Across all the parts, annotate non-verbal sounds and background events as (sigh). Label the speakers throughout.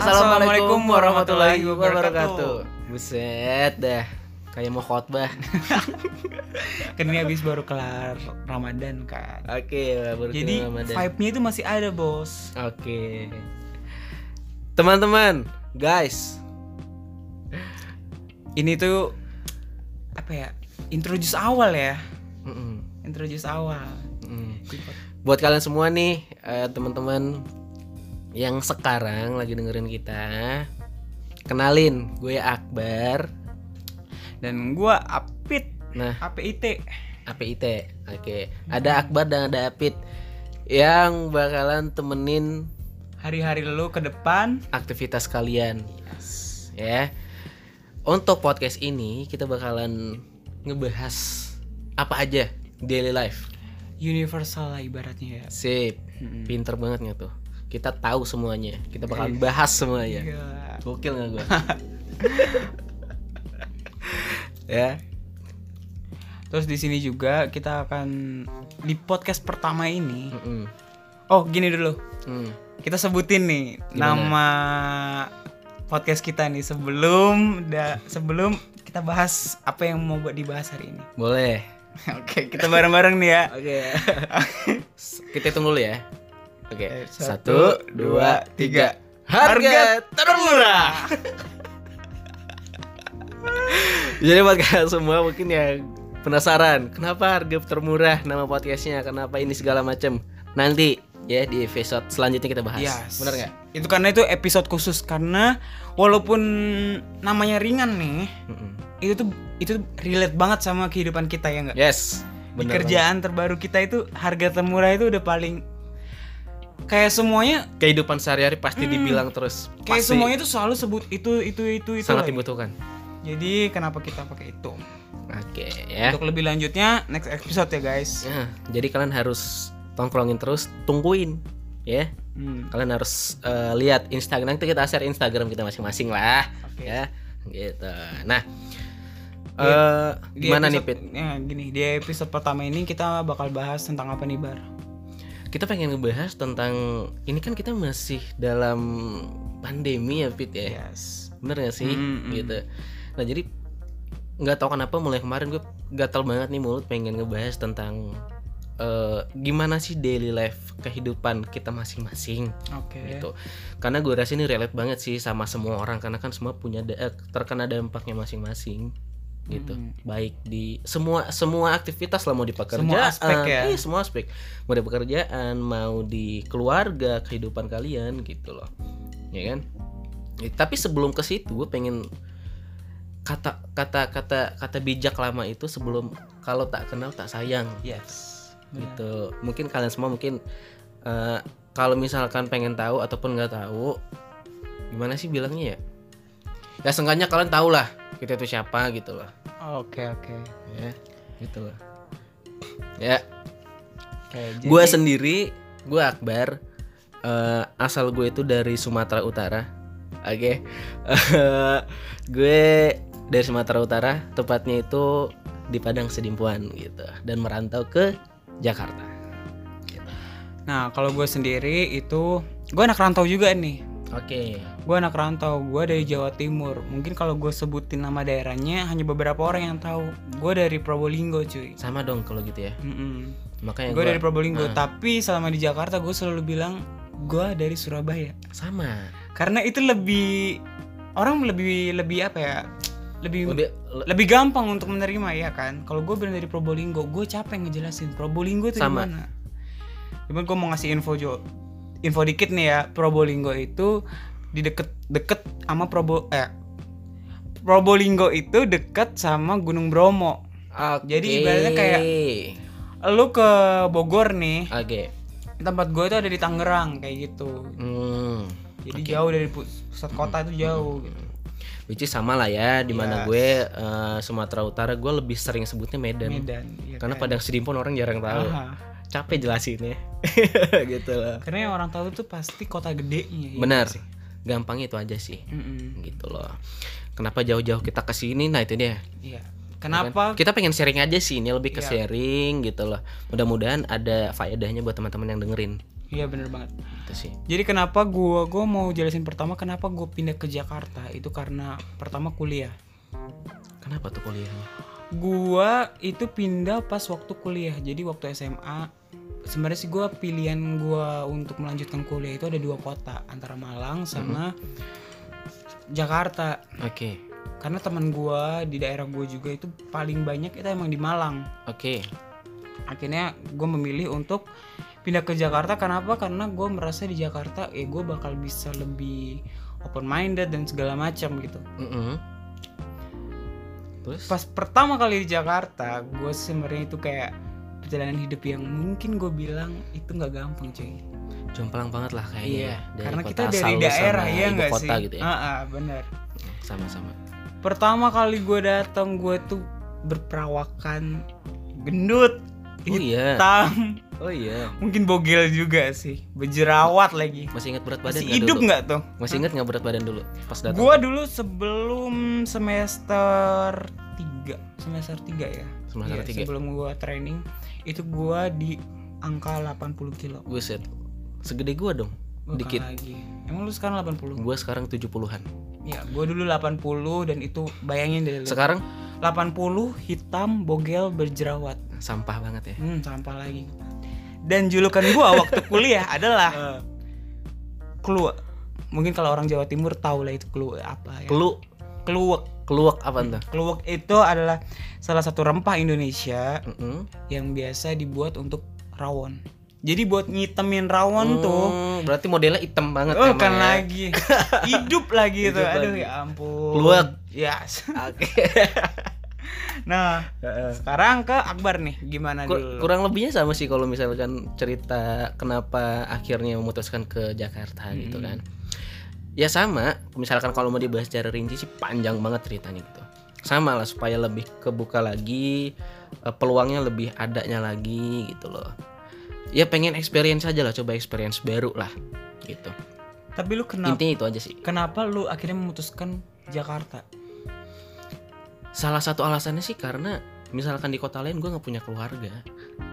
Speaker 1: Assalamualaikum warahmatullahi
Speaker 2: wabarakatuh. Buset dah, kayak mau khotbah. (laughs)
Speaker 1: Kan ini habis baru kelar Ramadan kan.
Speaker 2: Oke, baru
Speaker 1: Jadi
Speaker 2: Ramadan.
Speaker 1: vibe-nya itu masih ada, Bos.
Speaker 2: Oke. Teman-teman, guys.
Speaker 1: Ini tuh apa ya? Introduce awal ya.
Speaker 2: Mm-mm,
Speaker 1: Introduce awal.
Speaker 2: mm. Buat kalian semua nih, eh, teman-teman yang sekarang lagi dengerin kita, kenalin, gue Akbar.
Speaker 1: Dan gua Apit,
Speaker 2: Nah,
Speaker 1: APIT.
Speaker 2: APIT. Oke, ada Akbar dan ada Apit yang bakalan temenin
Speaker 1: Hari-hari lu ke depan.
Speaker 2: aktivitas kalian. Ya. Untuk podcast ini kita bakalan ngebahas apa aja daily life.
Speaker 1: Universal lah ibaratnya ya.
Speaker 2: Sip.
Speaker 1: Mm-mm.
Speaker 2: Pinter banget nggak tuh? Kita tahu semuanya. Kita bakalan bahas semuanya.
Speaker 1: Iya.
Speaker 2: Gokil nggak gue? (laughs) ya.
Speaker 1: Terus di sini juga kita akan di podcast pertama ini.
Speaker 2: Mm-mm.
Speaker 1: Oh, gini dulu.
Speaker 2: Hmm.
Speaker 1: Kita sebutin nih
Speaker 2: Gimana?
Speaker 1: nama podcast kita nih sebelum da, sebelum kita bahas apa yang mau buat dibahas hari ini.
Speaker 2: Boleh. (laughs)
Speaker 1: Oke, kita bareng-bareng nih ya.
Speaker 2: Oke. (laughs) kita tunggu dulu ya. Oke.
Speaker 1: Eh,
Speaker 2: Satu, dua, tiga. Harga termurah. (laughs) Jadi buat kalian semua mungkin yang penasaran kenapa harga termurah nama podcastnya, kenapa ini segala macam. Nanti ya di episode selanjutnya kita bahas.
Speaker 1: Yes.
Speaker 2: Bener nggak?
Speaker 1: Itu karena itu episode khusus karena walaupun namanya ringan nih,
Speaker 2: Mm-mm.
Speaker 1: itu tuh itu relate banget sama kehidupan kita ya enggak?
Speaker 2: Yes.
Speaker 1: Di
Speaker 2: bener
Speaker 1: kerjaan terbaru kita itu harga termurah itu udah paling kayak semuanya.
Speaker 2: Kehidupan sehari-hari pasti dibilang terus.
Speaker 1: Hmm. kayak
Speaker 2: Pasti
Speaker 1: semuanya itu selalu sebut itu itu itu itu
Speaker 2: sangat
Speaker 1: lagi.
Speaker 2: dibutuhkan.
Speaker 1: Jadi kenapa kita pakai itu?
Speaker 2: Oke ya.
Speaker 1: Untuk lebih lanjutnya next episode ya guys.
Speaker 2: Nah, jadi kalian harus tongkrongin terus, tungguin ya.
Speaker 1: Hmm.
Speaker 2: Kalian harus eh, lihat Instagram nanti kita share Instagram kita masing-masing lah,
Speaker 1: Oke.
Speaker 2: ya. Gitu. Nah,
Speaker 1: Di- Di
Speaker 2: gimana nih
Speaker 1: episode-
Speaker 2: Pit?
Speaker 1: Ya, gini, di episode pertama ini kita bakal bahas tentang apa nih Bar?
Speaker 2: Kita pengen ngebahas tentang ini kan kita masih dalam pandemi ya Pit ya.
Speaker 1: Yes.
Speaker 2: Bener gak sih?
Speaker 1: Mm, mm.
Speaker 2: Gitu. Nah, jadi nggak tahu kenapa mulai kemarin gue gatal banget nih mulut pengen ngebahas tentang eh, gimana sih daily life kehidupan kita masing-masing
Speaker 1: Oke.
Speaker 2: gitu karena gue rasa ini relate banget sih sama semua orang karena kan semua punya da- eh, terkena dampaknya masing-masing gitu
Speaker 1: Hmm.
Speaker 2: baik di semua semua aktivitas lah mau di pekerjaan
Speaker 1: Semua aspek ya.
Speaker 2: iya, semua aspek mau di pekerjaan mau di keluarga kehidupan kalian gitu loh ya kan Ya, tapi sebelum ke situ gue pengen kata kata kata kata bijak lama itu sebelum kalau tak kenal tak sayang
Speaker 1: Yes. Benar.
Speaker 2: gitu mungkin kalian semua mungkin eh, kalau misalkan pengen tahu ataupun nggak tahu gimana sih bilangnya ya ya seenggaknya kalian tahu lah kita itu siapa gitu loh
Speaker 1: Oke oke.
Speaker 2: ya gitu loh ya
Speaker 1: Oke.
Speaker 2: gue
Speaker 1: jadi-
Speaker 2: sendiri gue Akbar. Eh, asal gue itu dari Sumatera Utara. Oke. Eh, gue dari Sumatera Utara tepatnya itu di Padang Sedimpuan gitu dan merantau ke Jakarta.
Speaker 1: Nah kalau gue sendiri itu gue anak rantau juga nih.
Speaker 2: oke
Speaker 1: Gue anak rantau. Gue dari Jawa Timur. Mungkin kalau gue sebutin nama daerahnya hanya beberapa orang yang tahu. Gue dari Probolinggo cuy.
Speaker 2: sama dong kalau gitu ya
Speaker 1: Mm-mm.
Speaker 2: makanya
Speaker 1: Gue
Speaker 2: gua-
Speaker 1: dari Probolinggo.
Speaker 2: Nah,
Speaker 1: Tapi selama di Jakarta gue selalu bilang gue dari Surabaya.
Speaker 2: sama
Speaker 1: Karena itu lebih orang lebih lebih apa ya? Lebih
Speaker 2: lebih
Speaker 1: lebih gampang untuk menerima ya kan kalau gue bilang dari Probolinggo gue capek ngejelasin Probolinggo itu
Speaker 2: Sama.
Speaker 1: gimana cuman gue mau ngasih info jo info dikit nih ya Probolinggo itu di deket deket sama Probo eh Probolinggo itu deket sama Gunung Bromo.
Speaker 2: Oke.
Speaker 1: Jadi ibaratnya kayak- lu ke Bogor nih
Speaker 2: oke.
Speaker 1: tempat gue itu ada di Tangerang kayak gitu.
Speaker 2: Hmm.
Speaker 1: jadi jauh dari pu- pusat kota itu jauh. gitu
Speaker 2: which is sama lah ya di mana
Speaker 1: Yes.
Speaker 2: gue eh, Sumatera Utara gue lebih sering sebutnya Medan,
Speaker 1: Medan iya
Speaker 2: karena
Speaker 1: kan?
Speaker 2: Padang Sedipun orang jarang tahu.
Speaker 1: Aha.
Speaker 2: capek jelasinnya. (laughs) Gitu loh
Speaker 1: karena yang orang tahu tuh pasti kota gedenya ya
Speaker 2: benar.
Speaker 1: nggak sih?
Speaker 2: gampangnya itu aja sih
Speaker 1: Mm-mm.
Speaker 2: gitu loh kenapa jauh-jauh kita ke sini nah itu dia
Speaker 1: Iya. Kenapa?
Speaker 2: Kita pengen sharing aja sih ini lebih ke
Speaker 1: Iya.
Speaker 2: sharing gitu loh. Mudah-mudahan ada faedahnya buat teman-teman yang dengerin.
Speaker 1: Iya bener banget.
Speaker 2: Gitu sih.
Speaker 1: Jadi kenapa gua gua mau jelasin pertama kenapa gue pindah ke Jakarta itu karena pertama kuliah.
Speaker 2: Kenapa tuh kuliahnya?
Speaker 1: Gua itu pindah pas waktu kuliah. Jadi waktu SMA sebenarnya sih gua pilihan gua untuk melanjutkan kuliah itu ada dua kota antara Malang sama Jakarta.
Speaker 2: Oke.
Speaker 1: Karena teman gua di daerah gua juga itu paling banyak itu emang di Malang.
Speaker 2: Oke.
Speaker 1: Akhirnya gue memilih untuk pindah ke Jakarta. Kenapa? Karena gue merasa di Jakarta, eh gue bakal bisa lebih open minded dan segala macam gitu.
Speaker 2: Mm-mm. Terus?
Speaker 1: Pas pertama kali di Jakarta, gue sebenarnya itu kayak perjalanan hidup yang mungkin gue bilang itu nggak gampang cuy.
Speaker 2: Jomplang banget lah kayaknya.
Speaker 1: Iya,
Speaker 2: ya, dari
Speaker 1: karena kita dari daerah ya nggak
Speaker 2: kota
Speaker 1: sih?
Speaker 2: gitu ya.
Speaker 1: Ah, ah, bener.
Speaker 2: Sama-sama.
Speaker 1: Pertama kali gue datang, gue tuh berperawakan gendut,
Speaker 2: Oh iya.
Speaker 1: hitam,
Speaker 2: Oh iya.
Speaker 1: mungkin bogel juga sih, berjerawat lagi.
Speaker 2: Masih ingat berat badan
Speaker 1: Masih hidup nggak tuh?
Speaker 2: Masih ingat nggak berat badan dulu pas datang?
Speaker 1: Gua dulu sebelum semester 3, semester 3 ya.
Speaker 2: Semester
Speaker 1: Iya,
Speaker 2: tiga.
Speaker 1: Sebelum gua training itu gua di angka 80 kilo.
Speaker 2: Buset. Segede gua dong.
Speaker 1: Gua
Speaker 2: Dikit.
Speaker 1: lagi. Emang lu sekarang 80?
Speaker 2: Gua sekarang 70-an.
Speaker 1: Ya, gua dulu 80 dan itu bayangin deh lu.
Speaker 2: Sekarang
Speaker 1: 80 hitam, bogel, berjerawat.
Speaker 2: sampah banget ya.
Speaker 1: Hmm, sampah lagi. Dan julukan gua waktu kuliah (laughs) adalah Kluwek. Mungkin kalau orang Jawa Timur tahu lah itu kluwek apa ya.
Speaker 2: Kelu
Speaker 1: Kluwek.
Speaker 2: keluak apa tuh?
Speaker 1: Kluwek itu adalah salah satu rempah Indonesia
Speaker 2: Mm-mm.
Speaker 1: yang biasa dibuat untuk rawon. Jadi buat ngitemin rawon tuh
Speaker 2: Hmm, berarti modelnya hitam banget
Speaker 1: Oh kan
Speaker 2: ya.
Speaker 1: lagi Hidup lagi itu Aduh
Speaker 2: lagi.
Speaker 1: ya ampun
Speaker 2: Kluwek.
Speaker 1: Yes
Speaker 2: Oke. (laughs)
Speaker 1: Nah sekarang ke Akbar nih Gimana
Speaker 2: Kur-
Speaker 1: dulu
Speaker 2: kurang lebihnya sama sih kalau misalkan cerita kenapa akhirnya memutuskan ke Jakarta gitu kan. Ya sama, misalkan kalau mau dibahas secara rinci sih panjang banget ceritanya gitu. Sama lah supaya lebih kebuka lagi, eh, peluangnya lebih adanya lagi gitu loh. Ya pengen experience aja lah, coba experience baru lah gitu.
Speaker 1: Tapi lu kenapa
Speaker 2: Intinya itu aja sih.
Speaker 1: Kenapa lu akhirnya memutuskan Jakarta
Speaker 2: Salah satu alasannya sih karena misalkan di kota lain gue nggak punya keluarga.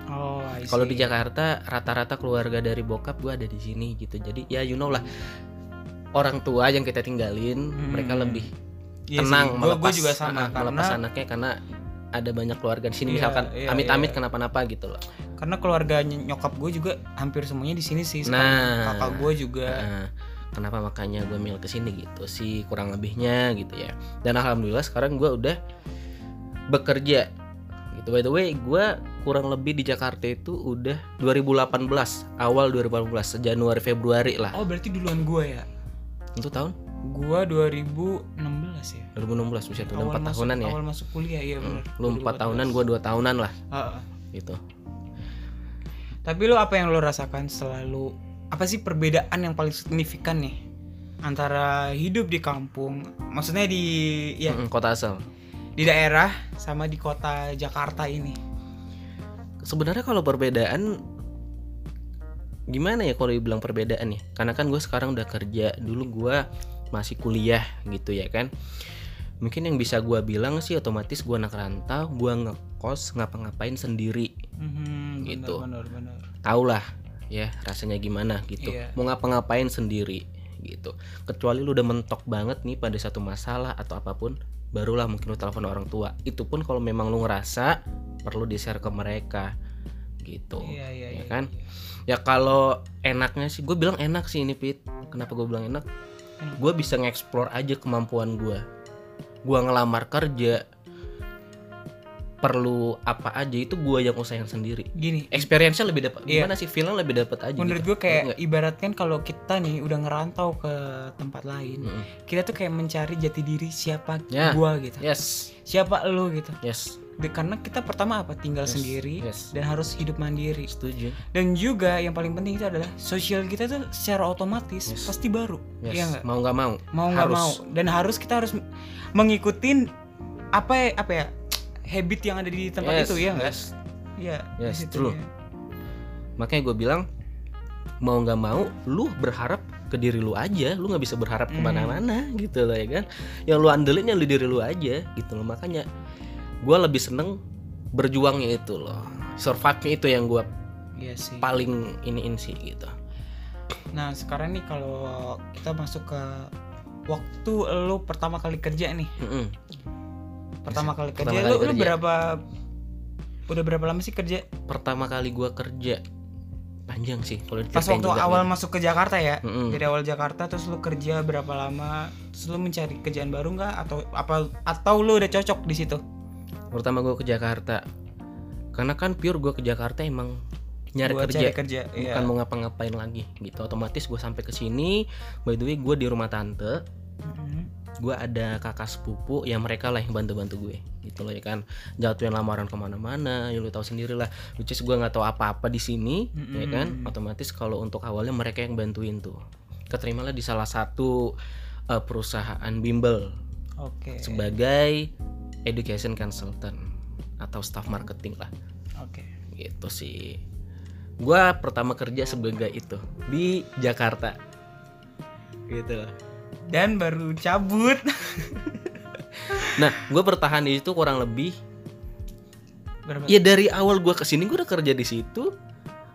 Speaker 1: Oh
Speaker 2: Kalau di Jakarta rata-rata keluarga dari bokap gue ada di sini gitu. Jadi ya you know lah orang tua yang kita tinggalin
Speaker 1: Hmm.
Speaker 2: mereka lebih
Speaker 1: Iya sih,
Speaker 2: tenang
Speaker 1: gua-
Speaker 2: melepas
Speaker 1: gua juga sama
Speaker 2: ah, melepas
Speaker 1: karena
Speaker 2: anaknya karena ada banyak keluarga di sini
Speaker 1: Iya,
Speaker 2: misalkan
Speaker 1: iya,
Speaker 2: amit-amit
Speaker 1: iya.
Speaker 2: kenapa-napa gitu loh.
Speaker 1: karena keluarga ny- nyokap gue juga hampir semuanya di sini sih.
Speaker 2: Nah.
Speaker 1: kakak gue juga
Speaker 2: Nah, kenapa makanya gue milih ke sini gitu sih kurang lebihnya gitu ya. Dan alhamdulillah sekarang gue udah bekerja gitu. By the way, gue kurang lebih di Jakarta itu udah 2018 awal 2018 Januari Februari lah.
Speaker 1: oh berarti duluan gue ya
Speaker 2: Untuk tahun
Speaker 1: gue 2016 ya
Speaker 2: 2016 bisa tuh udah
Speaker 1: awal
Speaker 2: 4
Speaker 1: masuk
Speaker 2: tahunan ya.
Speaker 1: awal masuk kuliah iya
Speaker 2: Hmm,
Speaker 1: benar
Speaker 2: Lu 4 tahunan, gue 2 tahunan lah
Speaker 1: Heeh.
Speaker 2: gitu.
Speaker 1: Tapi lu apa yang lu rasakan selalu apa sih perbedaan yang paling signifikan nih antara hidup di kampung, maksudnya di ya
Speaker 2: Mm-mm, kota asal.
Speaker 1: di daerah sama di kota Jakarta ini?
Speaker 2: Sebenarnya kalau perbedaan gimana ya kalau dibilang perbedaan ya? Karena kan gue sekarang udah kerja, dulu gue masih kuliah gitu ya kan. Mungkin yang bisa gue bilang sih otomatis gue anak rantau, gue ngekos ngapa-ngapain sendiri.
Speaker 1: Mhm,
Speaker 2: Gitu. Tau lah ya rasanya gimana gitu.
Speaker 1: Iya.
Speaker 2: Mau ngapa-ngapain sendiri gitu. Kecuali lu udah mentok banget nih pada satu masalah atau apa pun, barulah mungkin lu telepon orang tua. Itu pun kalau memang lu ngerasa perlu di-share ke mereka gitu.
Speaker 1: Iya, iya,
Speaker 2: ya
Speaker 1: iya.
Speaker 2: kan?
Speaker 1: iya.
Speaker 2: Ya kalau enaknya sih, gue bilang enak sih ini Pit. Kenapa gue bilang enak?
Speaker 1: Hmm.
Speaker 2: Gue bisa nge-explore aja kemampuan gue. Gue ngelamar kerja, perlu apa aja itu gue yang usahain sendiri.
Speaker 1: Gini,
Speaker 2: Experience-nya lebih dapat.
Speaker 1: Iya.
Speaker 2: Gimana sih? Feelnya lebih dapat aja.
Speaker 1: menurut
Speaker 2: gitu.
Speaker 1: gue kayak
Speaker 2: Ngerti
Speaker 1: ibaratkan kalau kita nih udah ngerantau ke tempat lain?
Speaker 2: Mm-mm.
Speaker 1: kita tuh kayak mencari jati diri siapa
Speaker 2: Ya.
Speaker 1: gua gitu.
Speaker 2: Yes,
Speaker 1: Siapa lu gitu.
Speaker 2: yes,
Speaker 1: De- karena kita pertama apa? Tinggal
Speaker 2: Yes,
Speaker 1: sendiri
Speaker 2: yes.
Speaker 1: dan harus hidup mandiri.
Speaker 2: setuju.
Speaker 1: Dan juga yang paling penting itu adalah sosial kita tuh secara otomatis
Speaker 2: Yes.
Speaker 1: pasti baru.
Speaker 2: Yes.
Speaker 1: Iya nggak?
Speaker 2: Mau nggak mau.
Speaker 1: Mau nggak
Speaker 2: Harus.
Speaker 1: mau dan harus kita harus mengikutin apa ya, apa ya habit yang ada di tempat
Speaker 2: Yes,
Speaker 1: itu ya nggak?
Speaker 2: yes.
Speaker 1: Iya.
Speaker 2: Yes, true.
Speaker 1: ya.
Speaker 2: Makanya gue bilang mau nggak mau, lu berharap ke diri lu aja, lu nggak bisa berharap
Speaker 1: Hmm.
Speaker 2: ke mana-mana gitu loh ya kan. Yang lu andelin yang lu diri lu aja gitu loh. Makanya gue lebih seneng berjuangnya itu loh survive-nya itu yang gue
Speaker 1: Iya sih.
Speaker 2: paling iniin sih gitu
Speaker 1: Nah, sekarang nih kalau kita masuk ke waktu lu pertama kali kerja nih.
Speaker 2: Mm-mm.
Speaker 1: Pertama kali kerja
Speaker 2: Pertama
Speaker 1: lu
Speaker 2: kali
Speaker 1: lu
Speaker 2: kerja.
Speaker 1: berapa udah berapa lama sih kerja?
Speaker 2: pertama kali gue kerja panjang sih kalau
Speaker 1: Pas waktu
Speaker 2: juga
Speaker 1: awal
Speaker 2: nih.
Speaker 1: masuk ke Jakarta ya.
Speaker 2: Mm-mm.
Speaker 1: Dari awal Jakarta terus lu kerja berapa lama? Terus lu mencari kerjaan baru nggak atau apa atau lu udah cocok di situ?
Speaker 2: Pertama gue ke Jakarta karena kan pure gue ke Jakarta emang nyari
Speaker 1: Buat
Speaker 2: kerja
Speaker 1: cari kerja. Iya.
Speaker 2: bukan mau ngapa-ngapain lagi gitu otomatis gue sampai ke sini by the way gue di rumah tante
Speaker 1: Mm-mm.
Speaker 2: gue ada kakak sepupu yang mereka lah yang bantu-bantu gue gitu loh ya kan jatuhin lamaran ke mana-mana ya lu tahu sendiri lah which is gue nggak tahu apa-apa di sini ya kan otomatis kalau untuk awalnya mereka yang bantuin tuh keterimalah di salah satu eh, perusahaan bimbel
Speaker 1: Oke.
Speaker 2: sebagai education consultant atau staff marketing lah
Speaker 1: Oke.
Speaker 2: gitu sih gua pertama kerja sebagai itu di Jakarta gitu
Speaker 1: Dan baru cabut. (laughs)
Speaker 2: nah gue bertahan di situ kurang lebih
Speaker 1: berapa?
Speaker 2: ya dari awal gua ke sini gue udah kerja di situ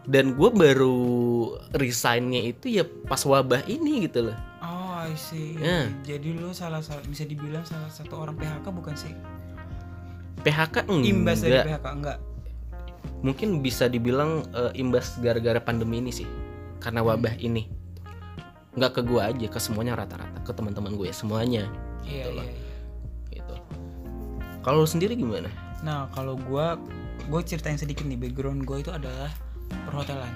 Speaker 2: dan gue baru resignnya itu ya pas wabah ini gitu loh
Speaker 1: Oh, I see.
Speaker 2: Ya.
Speaker 1: Jadi lu salah satu bisa dibilang salah satu orang PHK bukan sih?
Speaker 2: PHK enggak
Speaker 1: Imbas dari PHK enggak?
Speaker 2: mungkin bisa dibilang eh, imbas gara-gara pandemi ini sih karena wabah ini nggak ke gua aja ke semuanya rata-rata ke teman-teman gue semuanya
Speaker 1: Iya,
Speaker 2: Gitu loh.
Speaker 1: iya.
Speaker 2: gitu kalau lu sendiri gimana
Speaker 1: Nah, kalau gua gua ceritain sedikit nih background gua itu adalah perhotelan.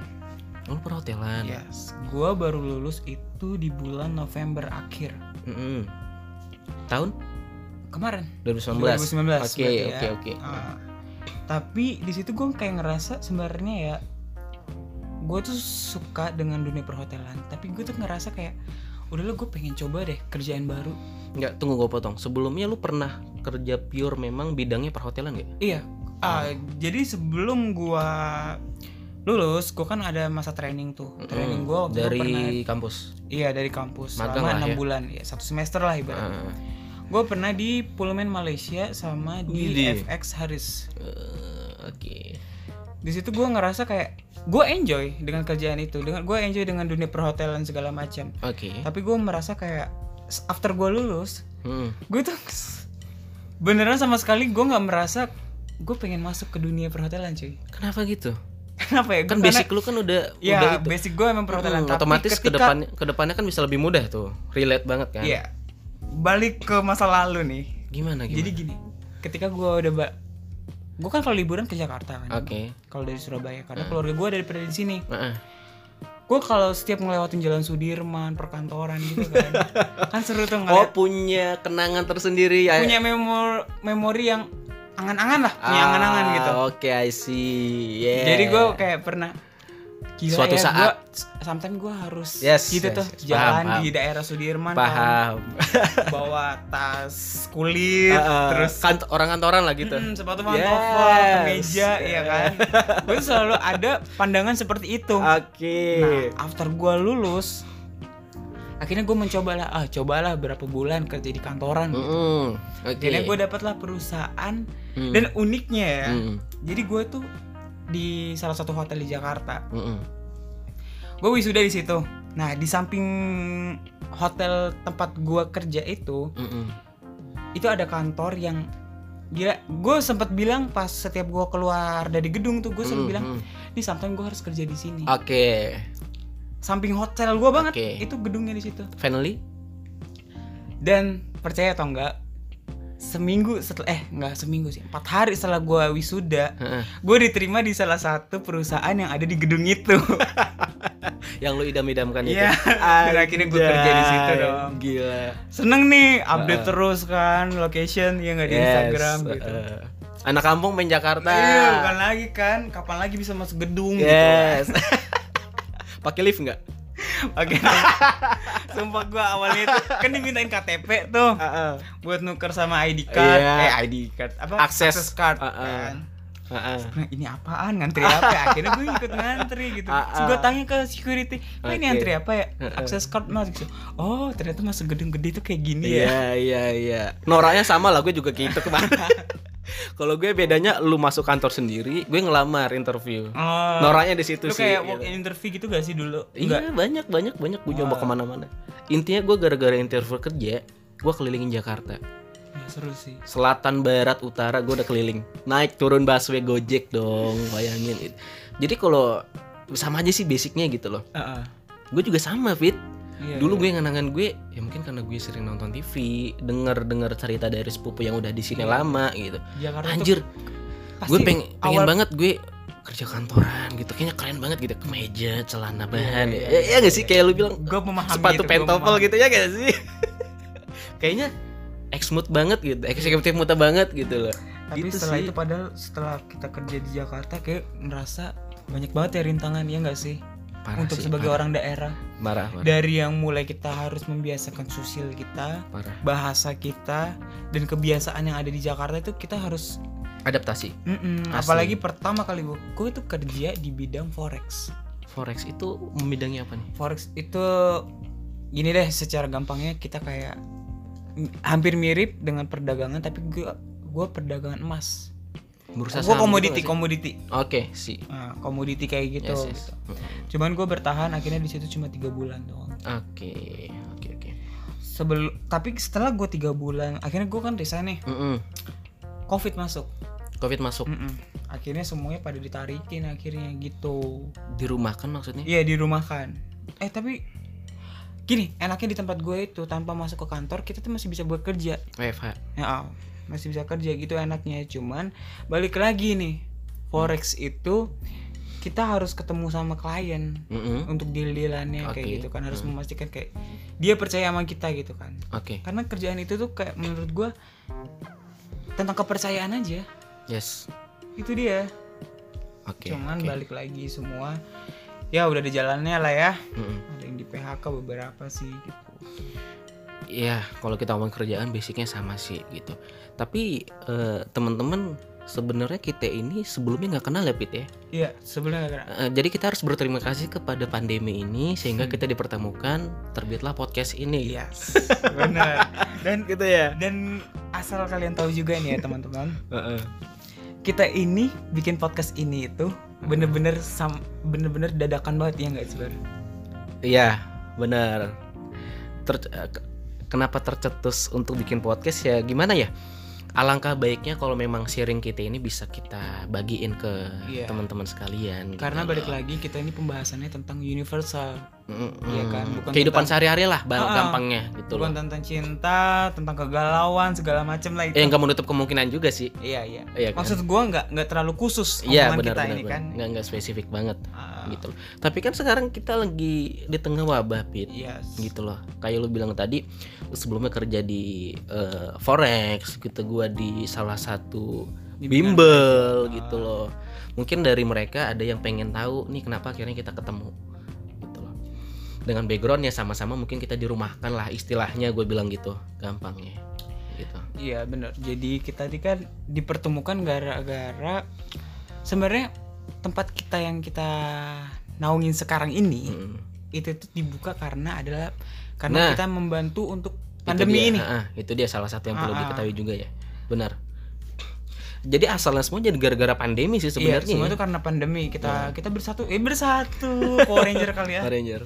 Speaker 2: lu perhotelan
Speaker 1: Yes. Gua baru lulus itu di bulan November akhir
Speaker 2: Mm-mm. tahun
Speaker 1: kemarin.
Speaker 2: 2019
Speaker 1: 2019.
Speaker 2: oke
Speaker 1: berarti ya.
Speaker 2: oke oke.
Speaker 1: Ah. tapi di situ gue kayak ngerasa sebenarnya ya gue tuh suka dengan dunia perhotelan. Tapi gue tuh ngerasa kayak udah lo gue pengen coba deh kerjaan baru.
Speaker 2: Nggak tunggu gue potong. Sebelumnya lu pernah kerja pure memang bidangnya perhotelan gak
Speaker 1: iya. Ah jadi sebelum gue lulus gue kan ada masa training tuh. Training gue waktu
Speaker 2: dari
Speaker 1: pernah
Speaker 2: kampus?
Speaker 1: Iya dari kampus.
Speaker 2: Magang
Speaker 1: selama enam
Speaker 2: ya.
Speaker 1: bulan ya satu semester lah ibaratnya.
Speaker 2: Ah,
Speaker 1: gue pernah di Pullman Malaysia sama di
Speaker 2: Widih.
Speaker 1: FX Harris.
Speaker 2: Eh, oke.
Speaker 1: Di situ gue ngerasa kayak gue enjoy dengan kerjaan itu. Dengan gue enjoy dengan dunia perhotelan segala macam.
Speaker 2: Oke.
Speaker 1: Tapi gue merasa kayak after gue lulus
Speaker 2: Hmm.
Speaker 1: gue tuh beneran sama sekali gue nggak merasa gue pengen masuk ke dunia perhotelan cuy.
Speaker 2: Kenapa gitu?
Speaker 1: Kenapa ya?
Speaker 2: Kan
Speaker 1: Gua
Speaker 2: basic
Speaker 1: karena-
Speaker 2: lu kan udah
Speaker 1: ya
Speaker 2: udah itu.
Speaker 1: basic gue emang perhotelan.
Speaker 2: Hmm,
Speaker 1: tapi
Speaker 2: otomatis ke
Speaker 1: ketika-
Speaker 2: depannya ke depannya kan bisa lebih mudah tuh. Relate banget kan?
Speaker 1: Iya balik ke masa lalu nih.
Speaker 2: Gimana gimana?
Speaker 1: Jadi gini ketika gue udah ba gue kan kalau liburan ke Jakarta kan.
Speaker 2: Oke.
Speaker 1: Kalau dari Surabaya karena
Speaker 2: Hmm.
Speaker 1: keluarga gue daripada di sini.
Speaker 2: Heeh.
Speaker 1: gue kalau setiap ngelewatin jalan Sudirman perkantoran gitu kan (laughs) kan seru tuh
Speaker 2: oh
Speaker 1: ngeliat.
Speaker 2: punya kenangan tersendiri ya.
Speaker 1: Punya memori memori yang angan-angan lah punya
Speaker 2: Ah,
Speaker 1: angan-angan gitu.
Speaker 2: oke I see. Yeah.
Speaker 1: jadi gue kayak pernah Gila
Speaker 2: Suatu
Speaker 1: ya,
Speaker 2: saat.
Speaker 1: gua, sometimes gue harus
Speaker 2: Yes,
Speaker 1: gitu
Speaker 2: yes,
Speaker 1: tuh
Speaker 2: yes.
Speaker 1: jalan
Speaker 2: Paham,
Speaker 1: di daerah Sudirman kan,
Speaker 2: paham (laughs)
Speaker 1: bawa tas kulit
Speaker 2: Heeh.
Speaker 1: terus
Speaker 2: Kant- orang kantoran lah gitu
Speaker 1: mm, sepatu
Speaker 2: Yes.
Speaker 1: pantofel kemeja ya kan gue selalu ada pandangan seperti itu
Speaker 2: oke
Speaker 1: Nah, after gue lulus, akhirnya gue mencoba lah, ah cobalah berapa bulan kerja di kantoran.
Speaker 2: Mm-mm. oke
Speaker 1: Akhirnya gue dapatlah perusahaan
Speaker 2: Mm.
Speaker 1: dan uniknya ya,
Speaker 2: Mm-mm.
Speaker 1: jadi gue tuh di salah satu hotel di Jakarta.
Speaker 2: Mm-mm.
Speaker 1: Gue wisuda di situ. Nah di samping hotel tempat gue kerja itu,
Speaker 2: Mm-mm.
Speaker 1: itu ada kantor yang gila. Gue sempat bilang pas setiap gue keluar dari gedung tuh, gue selalu
Speaker 2: Mm,
Speaker 1: bilang,
Speaker 2: mm.
Speaker 1: nih sometimes gue harus kerja di sini.
Speaker 2: oke
Speaker 1: Samping hotel gue banget,
Speaker 2: Oke.
Speaker 1: itu gedungnya di situ.
Speaker 2: finally
Speaker 1: Dan percaya atau enggak, seminggu setelah eh enggak seminggu sih, empat hari setelah gua wisuda,
Speaker 2: Heeh.
Speaker 1: gue diterima di salah satu perusahaan yang ada di gedung itu. (laughs)
Speaker 2: yang lu idam-idamkan itu
Speaker 1: Iya, dan akhirnya gua kerja di situ dong.
Speaker 2: gila
Speaker 1: Seneng nih, update
Speaker 2: Heeh.
Speaker 1: terus kan, location ya nggak di
Speaker 2: Yes,
Speaker 1: Instagram gitu.
Speaker 2: heeh. anak kampung main Jakarta
Speaker 1: Iya, bukan lagi kan, kapan lagi bisa masuk gedung gitu.
Speaker 2: yes (laughs) pakai lift nggak
Speaker 1: Oke. (laughs) Sumpah gua awalnya itu kan dimintain KTP tuh buat nuker sama ID card,
Speaker 2: Iya.
Speaker 1: eh ID card apa?
Speaker 2: Akses.
Speaker 1: card
Speaker 2: Heeh.
Speaker 1: kan. Nah, ini apaan ngantri apa ya? Akhirnya gue ikut ngantri gitu. Gue tanya ke security, "Pak ini
Speaker 2: Oke.
Speaker 1: antri apa ya?
Speaker 2: Heeh.
Speaker 1: Akses card mas." Gitu. Oh, ternyata masuk gedung gede itu kayak gini ya.
Speaker 2: Iya iya iya. Noranya sama lah gue juga gitu ke mana. (laughs) Kalau gue bedanya lu masuk kantor sendiri, gue ngelamar interview.
Speaker 1: Oh.
Speaker 2: Noranya di situ sih.
Speaker 1: kayak
Speaker 2: gitu.
Speaker 1: walk in interview gitu gak sih dulu?
Speaker 2: Iya banyak banyak banyak gue coba
Speaker 1: Oh.
Speaker 2: ke mana-mana. Intinya gue gara-gara interview kerja, gue kelilingin Jakarta.
Speaker 1: Ya, seru sih.
Speaker 2: Selatan, barat, utara, gue udah keliling. Naik turun busway Gojek dong, bayangin. Jadi kalau sama aja sih basicnya gitu loh.
Speaker 1: Heeh.
Speaker 2: Gue juga sama Fit.
Speaker 1: Iya,
Speaker 2: Dulu
Speaker 1: iya.
Speaker 2: gue ngenangan gue, ya mungkin karena gue sering nonton TV, denger denger cerita dari sepupu yang udah di sini
Speaker 1: Iya.
Speaker 2: lama gitu.
Speaker 1: Jakarta
Speaker 2: Anjir, gue peng pengen
Speaker 1: awal-
Speaker 2: banget gue kerja kantoran gitu. Kayaknya keren banget gitu, kemeja, celana bahan.
Speaker 1: iya,
Speaker 2: ya,
Speaker 1: iya,
Speaker 2: ya, gak sih kayak lu bilang
Speaker 1: Gue memahami
Speaker 2: sepatu
Speaker 1: itu,
Speaker 2: pentopel gitu ya gak sih? (laughs) Kayaknya eksmut banget gitu, eksekutif muta banget gitu loh.
Speaker 1: Tapi
Speaker 2: Gitu
Speaker 1: setelah
Speaker 2: sih.
Speaker 1: itu padahal setelah kita kerja di Jakarta kayak ngerasa banyak banget ya rintangan ya nggak sih?
Speaker 2: Parah
Speaker 1: Untuk
Speaker 2: sih,
Speaker 1: sebagai
Speaker 2: parah.
Speaker 1: orang daerah.
Speaker 2: marah, marah,
Speaker 1: Dari yang mulai kita harus membiasakan sosial kita,
Speaker 2: parah.
Speaker 1: bahasa kita dan kebiasaan yang ada di Jakarta itu kita harus
Speaker 2: Adaptasi.
Speaker 1: Apalagi pertama kali gue itu kerja di bidang forex
Speaker 2: Forex itu bidangnya apa nih?
Speaker 1: forex itu gini deh secara gampangnya kita kayak hampir mirip dengan perdagangan tapi gue gue perdagangan emas
Speaker 2: Bursa
Speaker 1: gue komoditi
Speaker 2: gitu
Speaker 1: komoditi
Speaker 2: sih? Oke, sih.
Speaker 1: Nah, komoditi kayak gitu,
Speaker 2: Yes, yes.
Speaker 1: gitu.
Speaker 2: Mm.
Speaker 1: cuman gue bertahan akhirnya di situ cuma tiga bulan doang
Speaker 2: Oke, oke, oke.
Speaker 1: sebelum tapi setelah gue tiga bulan akhirnya gue kan resign nih
Speaker 2: Mm-mm.
Speaker 1: covid masuk
Speaker 2: Covid masuk
Speaker 1: Mm-mm. akhirnya semuanya pada ditarikin akhirnya gitu
Speaker 2: di rumah kan maksudnya?
Speaker 1: Iya di rumah kan. Eh tapi gini enaknya di tempat gue itu tanpa masuk ke kantor kita tuh masih bisa bekerja.
Speaker 2: WFH.
Speaker 1: Ya oh, masih bisa kerja gitu enaknya. Cuman balik lagi nih forex itu kita harus ketemu sama klien
Speaker 2: Mm-mm.
Speaker 1: untuk deal-dealannya kayak
Speaker 2: Oke.
Speaker 1: gitu kan harus
Speaker 2: Hmm.
Speaker 1: memastikan kayak dia percaya sama kita gitu kan.
Speaker 2: Oke.
Speaker 1: Karena kerjaan itu tuh kayak menurut gue tentang kepercayaan aja.
Speaker 2: Yes.
Speaker 1: Itu dia.
Speaker 2: Oke.
Speaker 1: Cuman
Speaker 2: oke.
Speaker 1: balik lagi semua ya udah di jalannya lah ya.
Speaker 2: Mm-mm.
Speaker 1: ada yang di PHK beberapa sih gitu
Speaker 2: Iya, kalau kita ngomong kerjaan basicnya sama sih gitu. Tapi eh, teman-teman sebenarnya kita ini sebelumnya nggak kenal ya Pit ya.
Speaker 1: iya sebelumnya.
Speaker 2: Eh, jadi kita harus berterima kasih kepada pandemi ini sehingga
Speaker 1: Hmm.
Speaker 2: kita dipertemukan terbitlah podcast ini.
Speaker 1: yes benar dan
Speaker 2: Gitu ya.
Speaker 1: dan asal kalian tahu juga nih ya teman-teman (laughs) kita ini bikin podcast ini itu bener-bener sam bener-bener dadakan banget ya nggak sih?
Speaker 2: Iya, benar. Ter- eh, ke- kenapa tercetus untuk bikin podcast ya gimana ya? Alangkah baiknya kalau memang sharing kita ini bisa kita bagiin ke
Speaker 1: Iya.
Speaker 2: teman-teman sekalian. gitu
Speaker 1: karena balik
Speaker 2: loh.
Speaker 1: lagi kita ini pembahasannya tentang universal
Speaker 2: Mm-mm.
Speaker 1: Iya kan, bukan
Speaker 2: kehidupan
Speaker 1: tentang-
Speaker 2: sehari-hari lah, bang,
Speaker 1: Ah, ah.
Speaker 2: gampangnya gitu
Speaker 1: bukan
Speaker 2: loh.
Speaker 1: tentang cinta tentang kegalauan segala macem lah itu
Speaker 2: Eh, nggak menutup kemungkinan juga sih.
Speaker 1: iya iya
Speaker 2: Iya kan?
Speaker 1: maksud gua nggak nggak terlalu khusus
Speaker 2: Iya
Speaker 1: omongan
Speaker 2: benar
Speaker 1: kita
Speaker 2: benar.
Speaker 1: ini
Speaker 2: benar.
Speaker 1: kan
Speaker 2: Nggak nggak spesifik banget
Speaker 1: Ah,
Speaker 2: gitu loh. Tapi kan sekarang kita lagi di tengah wabah, Pit.
Speaker 1: yes
Speaker 2: gitu loh kayak lu bilang tadi lu sebelumnya kerja di eh, forex gitu gua di salah satu
Speaker 1: Di
Speaker 2: bimbel
Speaker 1: bidang-
Speaker 2: gitu loh mungkin dari mereka ada yang pengen tahu nih kenapa akhirnya kita ketemu dengan backgroundnya sama-sama mungkin kita dirumahkan lah istilahnya gue bilang gitu gampangnya gitu
Speaker 1: Iya bener Jadi kita tadi kan dipertemukan gara-gara sebenarnya tempat kita yang kita naungin sekarang ini
Speaker 2: Mm.
Speaker 1: itu tuh dibuka karena adalah karena
Speaker 2: Nah.
Speaker 1: kita membantu untuk
Speaker 2: Itu
Speaker 1: pandemi
Speaker 2: dia,
Speaker 1: ini.
Speaker 2: ah, itu dia salah satu yang perlu
Speaker 1: ah.
Speaker 2: diketahui juga ya benar jadi asalnya semua jadi gara-gara pandemi sih
Speaker 1: Iya,
Speaker 2: sebenarnya
Speaker 1: semua
Speaker 2: ya.
Speaker 1: itu karena pandemi kita kita bersatu eh bersatu Power Ranger kali ya.
Speaker 2: Power Ranger.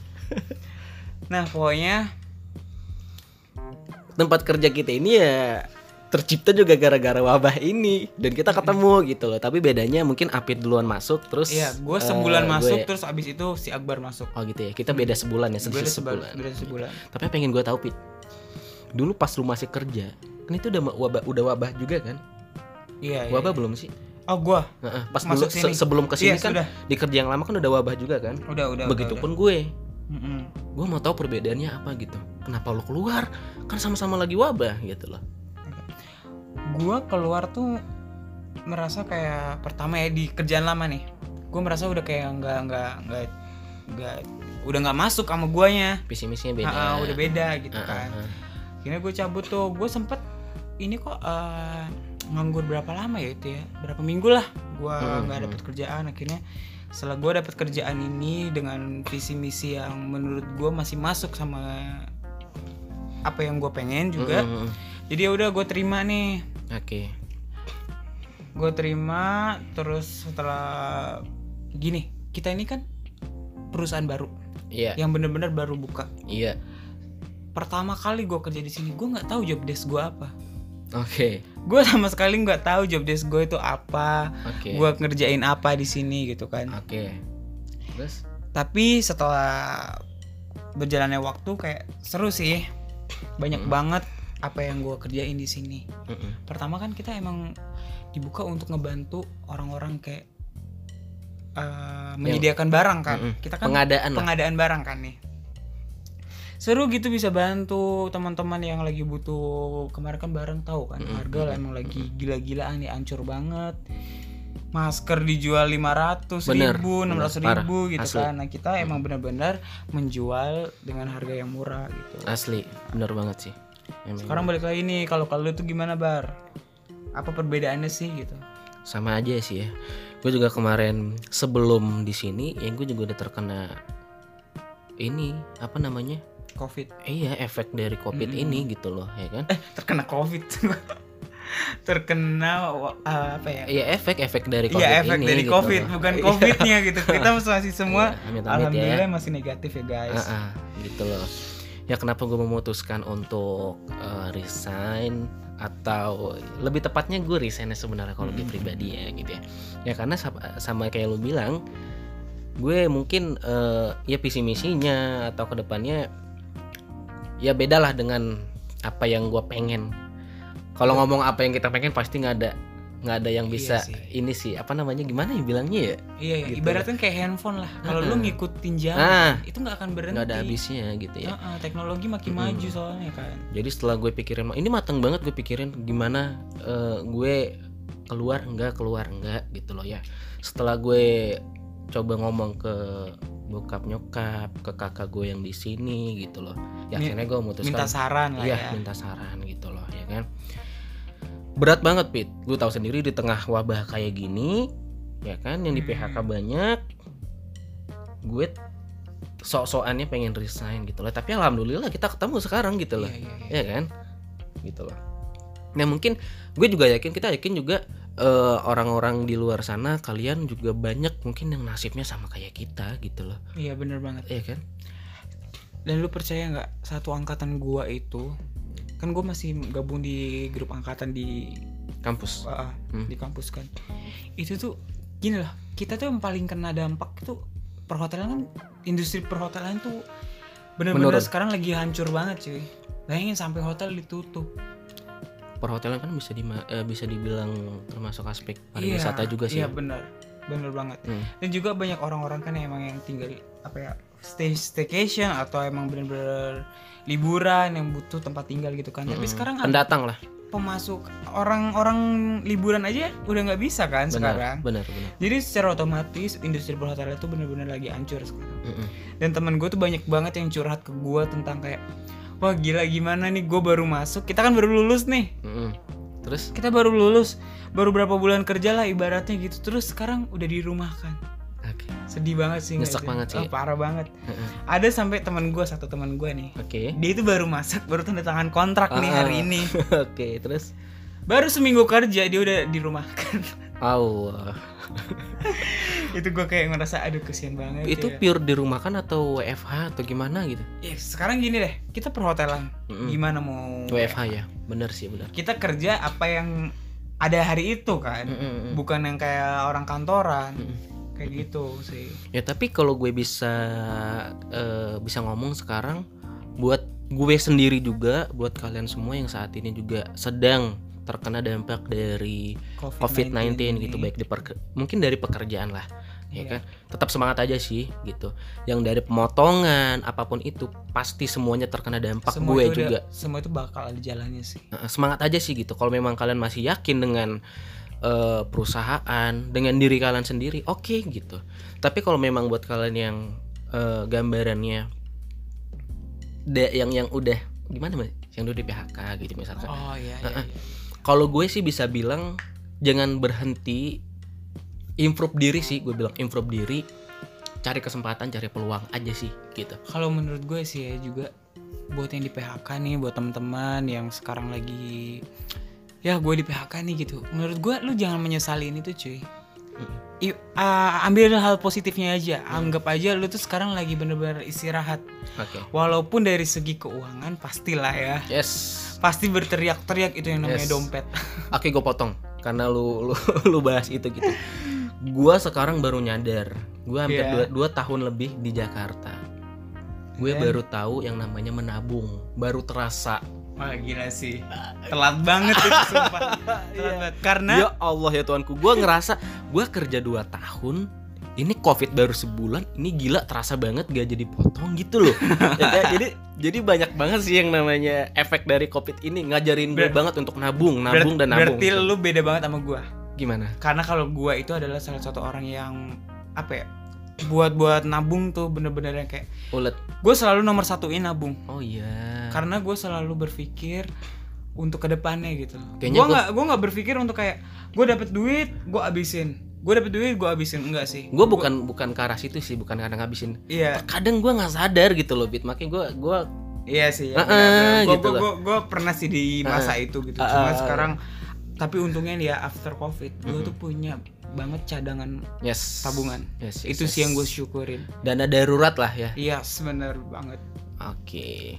Speaker 1: Nah pokoknya
Speaker 2: tempat kerja kita ini ya tercipta juga gara-gara wabah ini dan kita ketemu gitu loh tapi bedanya mungkin Apit duluan masuk terus
Speaker 1: iya gue sebulan masuk
Speaker 2: gue-
Speaker 1: terus abis itu si Akbar masuk.
Speaker 2: oh gitu ya kita beda sebulan ya
Speaker 1: udah sebulan.
Speaker 2: sebulan
Speaker 1: Beda sebulan.
Speaker 2: tapi yang pengen gue tahu Pit dulu pas lu masih kerja kan itu udah wabah udah wabah juga kan
Speaker 1: Iya. iya,
Speaker 2: wabah
Speaker 1: iya.
Speaker 2: belum sih
Speaker 1: Oh gue.
Speaker 2: Heeh, pas
Speaker 1: Masuk
Speaker 2: dulu se-
Speaker 1: sini.
Speaker 2: sebelum ke sini
Speaker 1: Iya
Speaker 2: kan
Speaker 1: sudah.
Speaker 2: di kerja yang lama kan udah wabah juga kan
Speaker 1: Udah udah.
Speaker 2: begitupun gue
Speaker 1: Mm-mm.
Speaker 2: gue mau tahu perbedaannya apa gitu kenapa lu keluar kan sama-sama lagi wabah gitu loh
Speaker 1: gua keluar tuh merasa kayak pertama ya di kerjaan lama nih gue merasa udah kayak nggak nggak nggak nggak udah nggak masuk sama guanya
Speaker 2: visi misinya beda
Speaker 1: Ah, ah, udah beda gitu
Speaker 2: Ah, ah,
Speaker 1: kan akhirnya gue cabut tuh gue sempet ini kok eh, nganggur berapa lama ya itu ya? Berapa minggu lah gua
Speaker 2: Hmm,
Speaker 1: nggak
Speaker 2: hmm.
Speaker 1: dapet kerjaan. Akhirnya setelah gua dapet kerjaan ini dengan visi misi yang menurut gua masih masuk sama apa yang gua pengen juga
Speaker 2: Mm, mm, mm.
Speaker 1: jadi ya udah gue terima nih.
Speaker 2: Oke.
Speaker 1: Gue terima terus setelah gini kita ini kan perusahaan baru
Speaker 2: iya.
Speaker 1: yang bener-bener baru buka.
Speaker 2: Iya.
Speaker 1: Pertama kali gue kerja di sini gue nggak tahu job desk gue apa.
Speaker 2: Oke
Speaker 1: gue sama sekali nggak tahu job desk gue itu apa
Speaker 2: oke.
Speaker 1: gue ngerjain apa di sini gitu kan.
Speaker 2: Oke. Terus?
Speaker 1: Tapi setelah berjalannya waktu kayak seru sih. Banyak
Speaker 2: Hmm.
Speaker 1: banget apa yang gue kerjain di sini.
Speaker 2: Mm-mm.
Speaker 1: pertama kan kita emang dibuka untuk ngebantu orang-orang kayak eh, menyediakan barang kan.
Speaker 2: Mm-mm.
Speaker 1: kita kan
Speaker 2: pengadaan lah.
Speaker 1: pengadaan barang kan nih seru gitu bisa bantu teman-teman yang lagi butuh kemarin kan barang tahu kan
Speaker 2: Mm-mm.
Speaker 1: harga lah emang lagi gila-gilaan nih ancur banget masker dijual 500
Speaker 2: Bener,
Speaker 1: ribu,
Speaker 2: bener,
Speaker 1: 600
Speaker 2: parah,
Speaker 1: ribu gitu
Speaker 2: asli.
Speaker 1: kan. Nah kita emang benar-benar menjual dengan harga yang murah gitu.
Speaker 2: asli bener banget sih Emang
Speaker 1: Sekarang balik lagi nih, kalau kalau itu gimana bar? Apa perbedaannya sih gitu?
Speaker 2: sama aja sih ya gue juga kemarin sebelum di sini ya gue juga udah terkena ini apa namanya
Speaker 1: Covid.
Speaker 2: iya efek dari covid
Speaker 1: Mm-mm.
Speaker 2: ini gitu loh ya kan
Speaker 1: Eh terkena Covid. (laughs) terkena eh, apa ya?
Speaker 2: iya efek efek dari covid
Speaker 1: Iya efek
Speaker 2: ini
Speaker 1: dari
Speaker 2: gitu
Speaker 1: Covid,
Speaker 2: loh.
Speaker 1: bukan
Speaker 2: Iya.
Speaker 1: Covidnya gitu. Kita (laughs) masih semua,
Speaker 2: Iya, ya.
Speaker 1: alhamdulillah masih negatif ya guys.
Speaker 2: Ah, ah, gitu loh ya kenapa gue memutuskan untuk eh, resign atau lebih tepatnya gue resign sebenarnya kalau gue
Speaker 1: Mm.
Speaker 2: pribadi ya gitu ya ya karena sama, kayak lu bilang gue mungkin eh, ya visi misinya atau ke depannya ya beda lah dengan apa yang gue pengen kalau ngomong apa yang kita pengen pasti nggak ada nggak ada yang
Speaker 1: Iya
Speaker 2: bisa
Speaker 1: sih.
Speaker 2: ini sih apa namanya gimana ya bilangnya ya
Speaker 1: Iya, iya.
Speaker 2: Gitu.
Speaker 1: ibaratnya kayak handphone lah. Kalau lu
Speaker 2: Ah.
Speaker 1: ngikutin zaman,
Speaker 2: Ah.
Speaker 1: itu nggak akan berhenti.
Speaker 2: nggak ada habisnya gitu ya
Speaker 1: ah, teknologi makin
Speaker 2: Mm-mm.
Speaker 1: maju soalnya kan.
Speaker 2: jadi setelah gue pikirin ini matang banget gue pikirin gimana eh, gue keluar enggak keluar enggak gitu loh ya setelah gue coba ngomong ke bokap nyokap ke kakak gue yang di sini gitu loh. Ya akhirnya gue memutuskan
Speaker 1: Minta saran lah
Speaker 2: iya
Speaker 1: ya.
Speaker 2: minta saran gitu loh ya kan. Berat banget pit. Gue tahu sendiri di tengah wabah kayak gini ya kan yang di
Speaker 1: Hmm.
Speaker 2: PHK banyak gue sok-sokannya pengen resign gitu loh. Tapi alhamdulillah kita ketemu sekarang gitu loh.
Speaker 1: Iya, iya, iya.
Speaker 2: ya kan? Gitu loh. Nah mungkin gue juga yakin kita yakin juga eh, orang-orang di luar sana kalian juga banyak mungkin yang nasibnya sama kayak kita gitu loh
Speaker 1: Iya bener banget.
Speaker 2: ya kan
Speaker 1: Dan lu percaya nggak satu angkatan gua itu kan gue masih gabung di grup angkatan di
Speaker 2: kampus
Speaker 1: ah,
Speaker 2: Hmm.
Speaker 1: di kampus kan. Itu tuh gini loh, kita tuh yang paling kena dampak itu perhotelan kan industri perhotelan tuh bener-bener
Speaker 2: Menurun.
Speaker 1: sekarang lagi hancur banget cuy. Bayangin sampai hotel ditutup.
Speaker 2: Perhotelan kan bisa di bisa dibilang termasuk aspek pariwisata juga sih
Speaker 1: Iya
Speaker 2: ya.
Speaker 1: bener, bener banget.
Speaker 2: Hmm.
Speaker 1: Dan juga banyak orang-orang kan yang emang yang tinggal apa ya stay staycation atau emang bener-bener liburan yang butuh tempat tinggal gitu kan. Tapi
Speaker 2: Mm-mm.
Speaker 1: sekarang
Speaker 2: pendatang lah
Speaker 1: pemasuk orang-orang liburan aja udah nggak bisa kan sekarang.
Speaker 2: benar benar benar
Speaker 1: Jadi secara otomatis industri perhotelan itu bener-bener lagi hancur sekarang.
Speaker 2: Mm-mm.
Speaker 1: Dan temen gue tuh banyak banget yang curhat ke gue tentang kayak wah gila gimana nih gue baru masuk. Kita kan baru lulus nih.
Speaker 2: Mm-mm. terus
Speaker 1: Kita baru lulus, baru berapa bulan kerja lah ibaratnya gitu. Terus sekarang udah dirumahkan.
Speaker 2: oke
Speaker 1: Sedih banget sih.
Speaker 2: Nyesek banget sih.
Speaker 1: Oh, parah banget.
Speaker 2: Heeh.
Speaker 1: Ada sampai teman gue satu teman gue nih.
Speaker 2: oke
Speaker 1: Dia itu baru masak, baru tanda tangan kontrak nih
Speaker 2: Ah.
Speaker 1: hari ini. (laughs)
Speaker 2: oke terus
Speaker 1: Baru seminggu kerja dia udah dirumahkan.
Speaker 2: Allah (laughs)
Speaker 1: itu gue kayak ngerasa aduh kesian banget
Speaker 2: itu
Speaker 1: ya.
Speaker 2: pure dirumahkan atau WFH atau gimana gitu
Speaker 1: Ya, sekarang gini deh kita perhotelan
Speaker 2: Mm-mm.
Speaker 1: gimana mau
Speaker 2: WFH ya bener sih bener
Speaker 1: kita kerja apa yang ada hari itu kan
Speaker 2: Mm-mm.
Speaker 1: bukan yang kayak orang kantoran
Speaker 2: Mm-mm.
Speaker 1: kayak gitu sih
Speaker 2: ya tapi kalau gue bisa eh, bisa ngomong sekarang buat gue sendiri juga buat kalian semua yang saat ini juga sedang terkena dampak dari COVID-19 gitu
Speaker 1: ini.
Speaker 2: baik di mungkin dari pekerjaan lah ya
Speaker 1: Iya.
Speaker 2: kan tetap semangat aja sih gitu yang dari pemotongan apa pun itu pasti semuanya terkena dampak
Speaker 1: semua
Speaker 2: gue juga
Speaker 1: udah- semua itu bakal ada jalannya sih
Speaker 2: semangat aja sih gitu kalau memang kalian masih yakin dengan eh, perusahaan dengan diri kalian sendiri oke gitu tapi kalau memang buat kalian yang eh, gambarannya yang yang udah gimana mas yang udah di PHK gitu misalkan
Speaker 1: oh iya, iya,
Speaker 2: Heeh.
Speaker 1: iya.
Speaker 2: Kalau gue sih bisa bilang jangan berhenti improve diri sih gue bilang improve diri cari kesempatan cari peluang aja sih gitu
Speaker 1: Kalau menurut gue sih ya juga buat yang di PHK nih, buat teman-teman yang sekarang lagi ya gue di PHK nih gitu. Menurut gue lu jangan menyesali ini tuh cuy. I- ah, ambil hal positifnya aja. Anggap aja lu tuh sekarang lagi bener-bener istirahat.
Speaker 2: oke
Speaker 1: Walaupun dari segi keuangan pastilah ya.
Speaker 2: yes
Speaker 1: Pasti berteriak-teriak itu yang namanya
Speaker 2: Yes.
Speaker 1: dompet. (laughs)
Speaker 2: oke gue potong karena lu lu (laughs) lu bahas itu gitu gue sekarang baru nyadar gue hampir
Speaker 1: Iya.
Speaker 2: dua, dua tahun lebih di Jakarta gue
Speaker 1: Dan-
Speaker 2: baru tahu yang namanya menabung baru terasa
Speaker 1: Wah gila sih. Telat banget itu sumpah. (laughs) Telat banget. Karena
Speaker 2: ya Allah ya Tuhanku gue ngerasa gue kerja 2 tahun ini covid baru sebulan ini gila terasa banget gak jadi potong gitu loh (laughs) Ya kan? jadi jadi banyak banget sih yang namanya efek dari covid ini ngajarin gue
Speaker 1: Ber-
Speaker 2: banget untuk nabung nabung dan nabung
Speaker 1: berarti
Speaker 2: gitu.
Speaker 1: lu beda banget sama gua.
Speaker 2: gimana
Speaker 1: Karena kalau gua itu adalah salah satu orang yang apa ya? Buat buat nabung tuh bener-bener yang kayak
Speaker 2: ulet
Speaker 1: gue selalu nomor satuin nabung.
Speaker 2: oh iya
Speaker 1: Karena gue selalu berpikir untuk ke depannya
Speaker 2: gitu.
Speaker 1: Gue
Speaker 2: gua-
Speaker 1: nggak gue nggak berpikir untuk kayak gue dapet duit gue abisin. Gue dapet duit gue abisin enggak sih.
Speaker 2: gue bukan bukan ke arah situ sih bukan karena ngabisin
Speaker 1: Iya
Speaker 2: kadang gue nggak sadar gitu loh bit makanya gue gue
Speaker 1: iya sih. Ya,
Speaker 2: Heeh,
Speaker 1: gue
Speaker 2: gitu
Speaker 1: gue gue pernah sih di masa itu gitu. Cuma
Speaker 2: Heeh.
Speaker 1: sekarang tapi untungnya ya after covid gue tuh punya banget cadangan
Speaker 2: yes
Speaker 1: tabungan.
Speaker 2: Yes, yes,
Speaker 1: itu
Speaker 2: yes.
Speaker 1: sih yang gue syukurin.
Speaker 2: dana darurat lah ya
Speaker 1: Iya sebenar banget.
Speaker 2: oke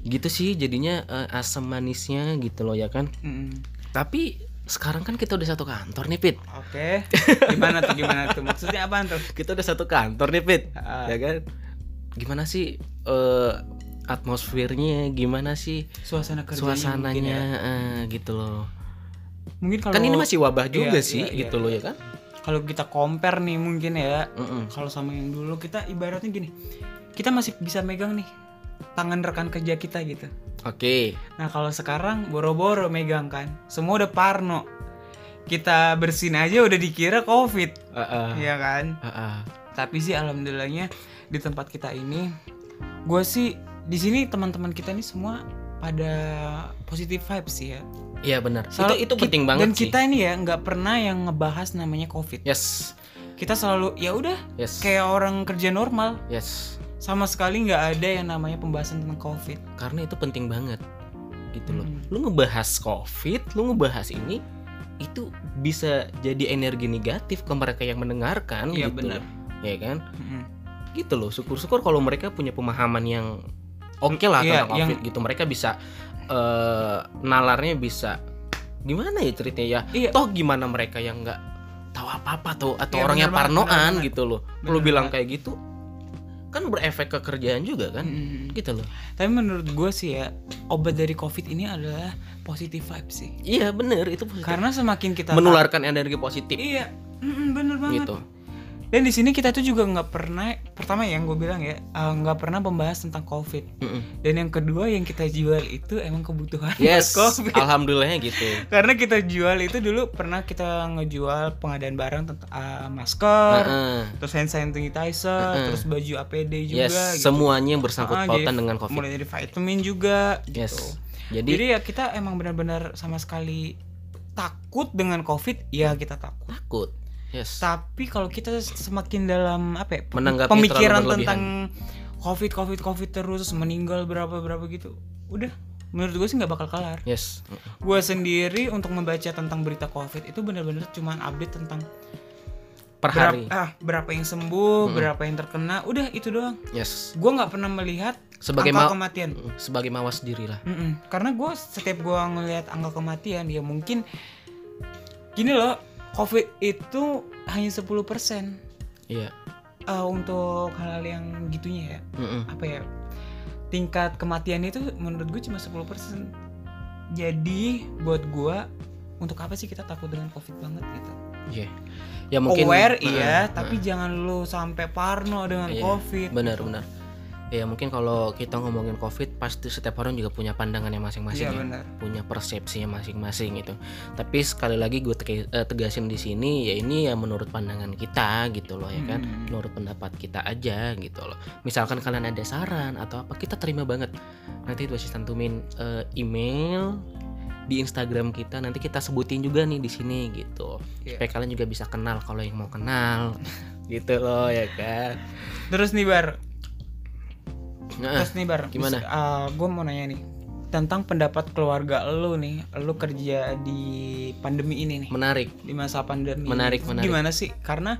Speaker 2: gitu sih jadinya eh, asam manisnya gitu loh ya kan
Speaker 1: Mm.
Speaker 2: tapi sekarang kan kita udah satu kantor nih Pit
Speaker 1: Oke. Gimana tuh gimana tuh? Maksudnya apaan tuh? (laughs)
Speaker 2: kita udah satu kantor nih Pit
Speaker 1: Ah.
Speaker 2: ya kan gimana sih eh, atmosfernya gimana sih
Speaker 1: Suasana kerjanya mungkin
Speaker 2: suasananya
Speaker 1: ya.
Speaker 2: eh, gitu loh
Speaker 1: Mungkin kalau
Speaker 2: kan ini masih wabah juga
Speaker 1: Iya,
Speaker 2: sih
Speaker 1: iya, iya.
Speaker 2: gitu loh ya kan
Speaker 1: kalau kita compare nih mungkin ya
Speaker 2: Mm-mm.
Speaker 1: kalau sama yang dulu kita ibaratnya gini kita masih bisa megang nih tangan rekan kerja kita gitu
Speaker 2: oke
Speaker 1: nah kalau sekarang boro-boro megang kan semua udah parno kita bersin aja udah dikira covid
Speaker 2: Heeh.
Speaker 1: ya kan
Speaker 2: Heeh.
Speaker 1: tapi sih alhamdulillahnya di tempat kita ini gue sih di sini teman-teman kita nih semua pada positive vibes sih ya
Speaker 2: Iya benar. Itu itu penting banget
Speaker 1: dan
Speaker 2: sih.
Speaker 1: kita ini ya nggak pernah yang ngebahas namanya covid
Speaker 2: Yes.
Speaker 1: kita selalu ya udah
Speaker 2: Yes.
Speaker 1: kayak orang kerja normal
Speaker 2: Yes.
Speaker 1: sama sekali nggak ada yang namanya pembahasan tentang covid
Speaker 2: Karena itu penting banget. Gitu loh.
Speaker 1: Mm.
Speaker 2: Lu ngebahas Covid, lu ngebahas ini itu bisa jadi energi negatif ke mereka yang mendengarkan
Speaker 1: Iya,
Speaker 2: gitu.
Speaker 1: benar.
Speaker 2: Ya kan?
Speaker 1: Mm-mm.
Speaker 2: Gitu loh. Syukur-syukur kalau mereka punya pemahaman yang oke lah
Speaker 1: Iya,
Speaker 2: tentang
Speaker 1: yang-
Speaker 2: Covid gitu. Mereka bisa eh, nalarnya bisa gimana ya ceritanya ya?
Speaker 1: Iya.
Speaker 2: Toh gimana mereka yang nggak tahu apa-apa tuh atau
Speaker 1: Iya,
Speaker 2: orang yang
Speaker 1: bener banget, bener
Speaker 2: parnoan
Speaker 1: banget.
Speaker 2: gitu loh.
Speaker 1: Bener
Speaker 2: Lu bilang
Speaker 1: banget.
Speaker 2: kayak gitu kan berefek ke kerjaan juga kan?
Speaker 1: Mm-mm.
Speaker 2: Gitu loh.
Speaker 1: tapi menurut gue sih ya obat dari covid ini adalah positive vibes sih
Speaker 2: Iya bener itu positif.
Speaker 1: karena semakin kita
Speaker 2: menularkan energi positif
Speaker 1: iya bener banget
Speaker 2: gitu.
Speaker 1: Dan di sini kita tuh juga nggak pernah pertama yang gue bilang ya eh, nggak pernah membahas tentang covid
Speaker 2: Mm-mm.
Speaker 1: dan yang kedua yang kita jual itu emang kebutuhan (laughs)
Speaker 2: Yes,
Speaker 1: covid
Speaker 2: alhamdulillahnya gitu. (laughs)
Speaker 1: karena kita jual itu dulu pernah kita ngejual pengadaan barang tentang ah, masker
Speaker 2: Heeh.
Speaker 1: terus hand sanitizer
Speaker 2: Heeh.
Speaker 1: terus baju APD juga
Speaker 2: Yes,
Speaker 1: gitu.
Speaker 2: semuanya yang bersangkut pautan
Speaker 1: jadi
Speaker 2: dengan covid.
Speaker 1: mulai dari vitamin juga gitu
Speaker 2: Yes. Jadi,
Speaker 1: jadi ya kita emang benar-benar sama sekali takut dengan covid ya kita takut
Speaker 2: takut. Yes.
Speaker 1: tapi kalau kita semakin dalam apa ya
Speaker 2: Menanggapi
Speaker 1: pemikiran tentang covid covid covid terus meninggal berapa berapa gitu udah menurut gue sih nggak bakal kelar
Speaker 2: Yes.
Speaker 1: gue sendiri untuk membaca tentang berita covid itu benar-benar cuma update tentang
Speaker 2: Per
Speaker 1: berapa,
Speaker 2: hari.
Speaker 1: ah, berapa yang sembuh
Speaker 2: Mm-mm.
Speaker 1: berapa yang terkena udah itu doang
Speaker 2: Yes.
Speaker 1: gue nggak pernah melihat
Speaker 2: Sebagai
Speaker 1: angka
Speaker 2: ma-
Speaker 1: kematian
Speaker 2: sebagai mawas diri lah.
Speaker 1: Karena gue setiap gue ngelihat angka kematian ya mungkin gini loh covid itu hanya 10%
Speaker 2: Iya.
Speaker 1: uh, untuk hal-hal yang gitunya ya
Speaker 2: Mm-mm.
Speaker 1: apa ya tingkat kematian itu menurut gue cuma 10% jadi buat gue untuk apa sih kita takut dengan covid banget gitu
Speaker 2: Iya. Ya mungkin
Speaker 1: aware
Speaker 2: Heeh,
Speaker 1: iya
Speaker 2: heeh.
Speaker 1: tapi jangan lu sampai parno dengan
Speaker 2: Iya,
Speaker 1: covid
Speaker 2: Benar,
Speaker 1: gitu.
Speaker 2: benar. Ya mungkin kalau kita ngomongin covid pasti setiap orang juga punya pandangannya masing-masing
Speaker 1: iya
Speaker 2: ya.
Speaker 1: benar
Speaker 2: punya persepsinya masing-masing gitu. Tapi sekali lagi gue eh, tegasin di sini ya ini ya menurut pandangan kita gitu loh ya kan,
Speaker 1: Mm.
Speaker 2: menurut pendapat kita aja gitu loh. Misalkan kalian ada saran atau apa kita terima banget. Nanti itu asisten tumin eh, email di Instagram kita nanti kita sebutin juga nih di sini gitu
Speaker 1: Iya.
Speaker 2: supaya kalian juga bisa kenal kalau yang mau kenal (laughs) gitu loh ya kan
Speaker 1: Terus nih Bar,
Speaker 2: nah,
Speaker 1: terus nih Bar,
Speaker 2: gimana?
Speaker 1: gue mau nanya nih tentang pendapat keluarga lu nih, lu kerja di pandemi ini nih,
Speaker 2: menarik
Speaker 1: di masa pandemi.
Speaker 2: Menarik, menarik.
Speaker 1: Gimana sih? Karena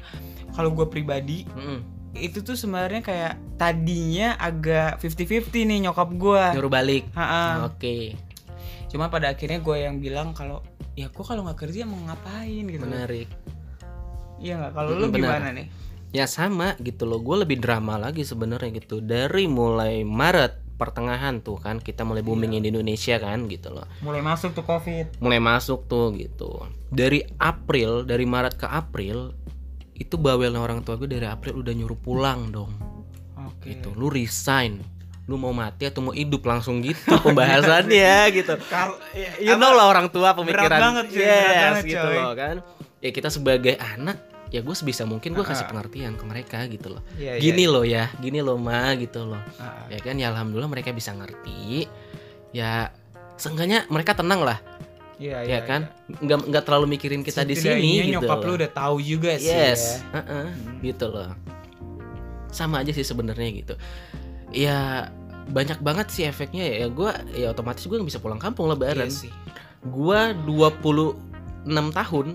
Speaker 1: kalau gue pribadi
Speaker 2: Mm-mm.
Speaker 1: itu tuh sebenarnya kayak tadinya agak 50-50 nih nyokap gue.
Speaker 2: nyuruh balik oke
Speaker 1: Cuma pada akhirnya gue yang bilang kalau ya gue kalau nggak kerja mau ngapain gitu.
Speaker 2: menarik
Speaker 1: Iya nggak? Kalau lu
Speaker 2: Mm, benar.
Speaker 1: gimana nih?
Speaker 2: Ya sama gitu loh. Gue lebih drama lagi sebenarnya gitu. Dari mulai Maret pertengahan tuh kan kita mulai booming di Indonesia kan gitu loh.
Speaker 1: Mulai masuk tuh covid.
Speaker 2: mulai masuk tuh gitu. Dari April dari Maret ke April itu bawelnya orang tua gue dari April udah nyuruh pulang dong.
Speaker 1: Oke.
Speaker 2: gitu. Lu resign. Lu mau mati atau mau hidup? Langsung gitu pembahasannya (laughs) gitu.
Speaker 1: Kalau
Speaker 2: you know lah orang tua pemikiran.
Speaker 1: Berat banget sih,
Speaker 2: yes,
Speaker 1: berat banget,
Speaker 2: gitu
Speaker 1: coy.
Speaker 2: loh kan. Ya kita sebagai anak ya gue sebisa mungkin gue kasih
Speaker 1: Ah.
Speaker 2: pengertian ke mereka gitu loh.
Speaker 1: Iya,
Speaker 2: gini loh ya gini loh ma gitu loh.
Speaker 1: Ah,
Speaker 2: ya kan ya alhamdulillah mereka bisa ngerti. Ya seenggaknya mereka tenang lah.
Speaker 1: Iya,
Speaker 2: ya kan? nggak nggak terlalu mikirin kita di sini gitu
Speaker 1: nyokap
Speaker 2: loh.
Speaker 1: lu udah tahu juga sih
Speaker 2: yes.
Speaker 1: ya.
Speaker 2: heeh,
Speaker 1: Hmm.
Speaker 2: gitu loh. Sama aja sih sebenarnya gitu. Ya banyak banget sih efeknya ya. Gue ya otomatis gue nggak bisa pulang kampung lebaran.
Speaker 1: Iya sih.
Speaker 2: gue 26 tahun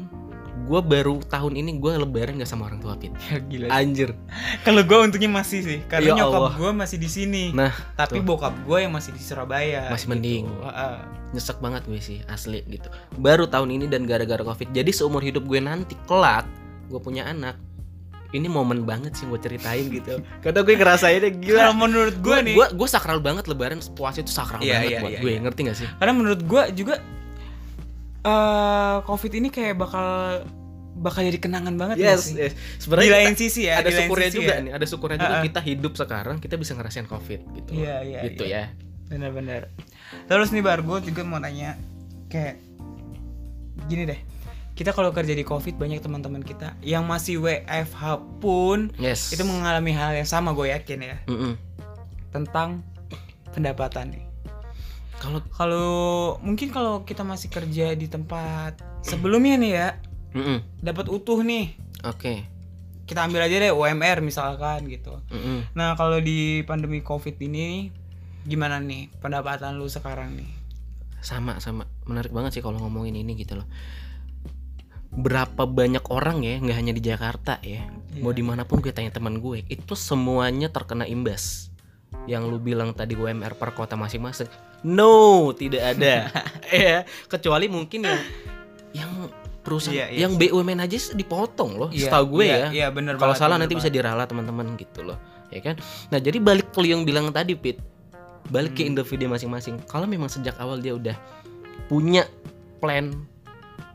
Speaker 2: gue baru tahun ini gue lebaran gak sama orang tua Pit
Speaker 1: Ya, gila.
Speaker 2: anjir
Speaker 1: Kalau gue untungnya masih sih, karena
Speaker 2: Ya
Speaker 1: nyokap gue masih di sini.
Speaker 2: nah
Speaker 1: tapi
Speaker 2: tuh.
Speaker 1: bokap gue yang masih di Surabaya.
Speaker 2: Masih
Speaker 1: gitu.
Speaker 2: mending.
Speaker 1: Heeh.
Speaker 2: nyesek banget gue sih asli gitu baru tahun ini dan gara-gara covid jadi seumur hidup gue nanti kelak gue punya anak ini momen banget sih gue ceritain gitu (laughs) karena gue ngerasainnya gila
Speaker 1: menurut gue nih,
Speaker 2: gue gue sakral banget lebaran puasa itu sakral
Speaker 1: Iya,
Speaker 2: banget
Speaker 1: iya,
Speaker 2: buat
Speaker 1: iya,
Speaker 2: gue
Speaker 1: iya.
Speaker 2: ngerti gak sih
Speaker 1: karena menurut gue juga eh covid ini kayak bakal bakal jadi kenangan banget
Speaker 2: yes
Speaker 1: sih.
Speaker 2: yes
Speaker 1: Di
Speaker 2: sebenarnya
Speaker 1: lain
Speaker 2: kita-
Speaker 1: sisi ya,
Speaker 2: ada
Speaker 1: di lain
Speaker 2: syukurnya
Speaker 1: sisi
Speaker 2: juga
Speaker 1: ya.
Speaker 2: nih ada syukurnya juga
Speaker 1: Ha-ha.
Speaker 2: kita hidup sekarang kita bisa ngerasain covid gitu
Speaker 1: Iya, iya,
Speaker 2: gitu
Speaker 1: iya.
Speaker 2: ya
Speaker 1: Bener-bener. Terus nih Bar, gue juga mau nanya kayak gini deh. Kita kalau kerja di covid banyak teman-teman kita yang masih WFH pun
Speaker 2: yes
Speaker 1: itu mengalami hal yang sama gue yakin ya
Speaker 2: Mm-mm.
Speaker 1: tentang pendapatan nih.
Speaker 2: Kalau
Speaker 1: Kalau mungkin kalau kita masih kerja di tempat sebelumnya nih ya
Speaker 2: Mm-mm.
Speaker 1: dapat utuh nih
Speaker 2: oke
Speaker 1: kita ambil aja deh UMR misalkan gitu.
Speaker 2: Mm-mm.
Speaker 1: Nah kalau di pandemi covid ini gimana nih pendapatan lu sekarang nih?
Speaker 2: sama sama menarik banget sih kalau ngomongin ini gitu loh berapa banyak orang ya nggak hanya di Jakarta ya mau
Speaker 1: Iya.
Speaker 2: di mana pun gue tanya teman gue itu semuanya terkena imbas yang lu bilang tadi UMR per kota masing-masing. No tidak ada. (laughs) Ya kecuali mungkin yang yang perusahaan
Speaker 1: Iya, iya.
Speaker 2: yang BUMN aja dipotong loh
Speaker 1: Iya,
Speaker 2: setahu gue
Speaker 1: iya,
Speaker 2: ya.
Speaker 1: Iya bener
Speaker 2: kalau salah
Speaker 1: bener
Speaker 2: nanti bisa
Speaker 1: banget.
Speaker 2: diralat teman-teman gitu loh ya kan? Nah jadi balik ke yang bilang tadi Pit. Balik ke
Speaker 1: Hmm.
Speaker 2: individu masing-masing. Kalau memang sejak awal dia udah punya plan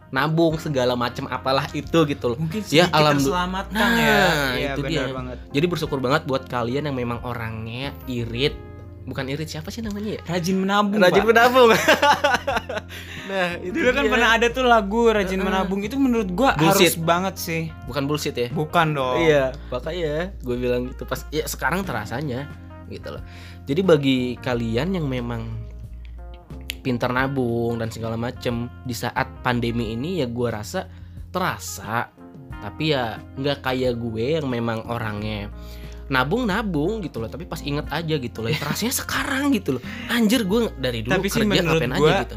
Speaker 2: nabung segala macam apalah itu gitu loh
Speaker 1: Mungkin
Speaker 2: Ya, alhamdulillah.
Speaker 1: terselamatkan
Speaker 2: Nah,
Speaker 1: ya. Iya
Speaker 2: itu dia.
Speaker 1: banget.
Speaker 2: jadi bersyukur banget buat kalian yang memang orangnya irit bukan irit siapa sih namanya ya
Speaker 1: Rajin menabung.
Speaker 2: rajin
Speaker 1: Pak.
Speaker 2: menabung (laughs) nah itu
Speaker 1: Dulu kan
Speaker 2: dia.
Speaker 1: pernah ada tuh lagu Rajin
Speaker 2: Heeh.
Speaker 1: menabung itu menurut gua
Speaker 2: Bullshit.
Speaker 1: harus banget sih.
Speaker 2: bukan bullshit ya
Speaker 1: Bukan dong.
Speaker 2: Iya, makanya gue bilang gitu pas ya sekarang terasanya gitu loh. Jadi bagi kalian yang memang pintar nabung dan segala macem. Di saat pandemi ini ya gue rasa terasa. Tapi ya nggak kayak gue yang memang orangnya nabung nabung gitu loh. Tapi pas inget aja gitu loh. (laughs) Ya terasanya sekarang gitu loh. Anjir gue dari dulu
Speaker 1: Tapi
Speaker 2: kerja ngapain
Speaker 1: gua,
Speaker 2: aja gitu.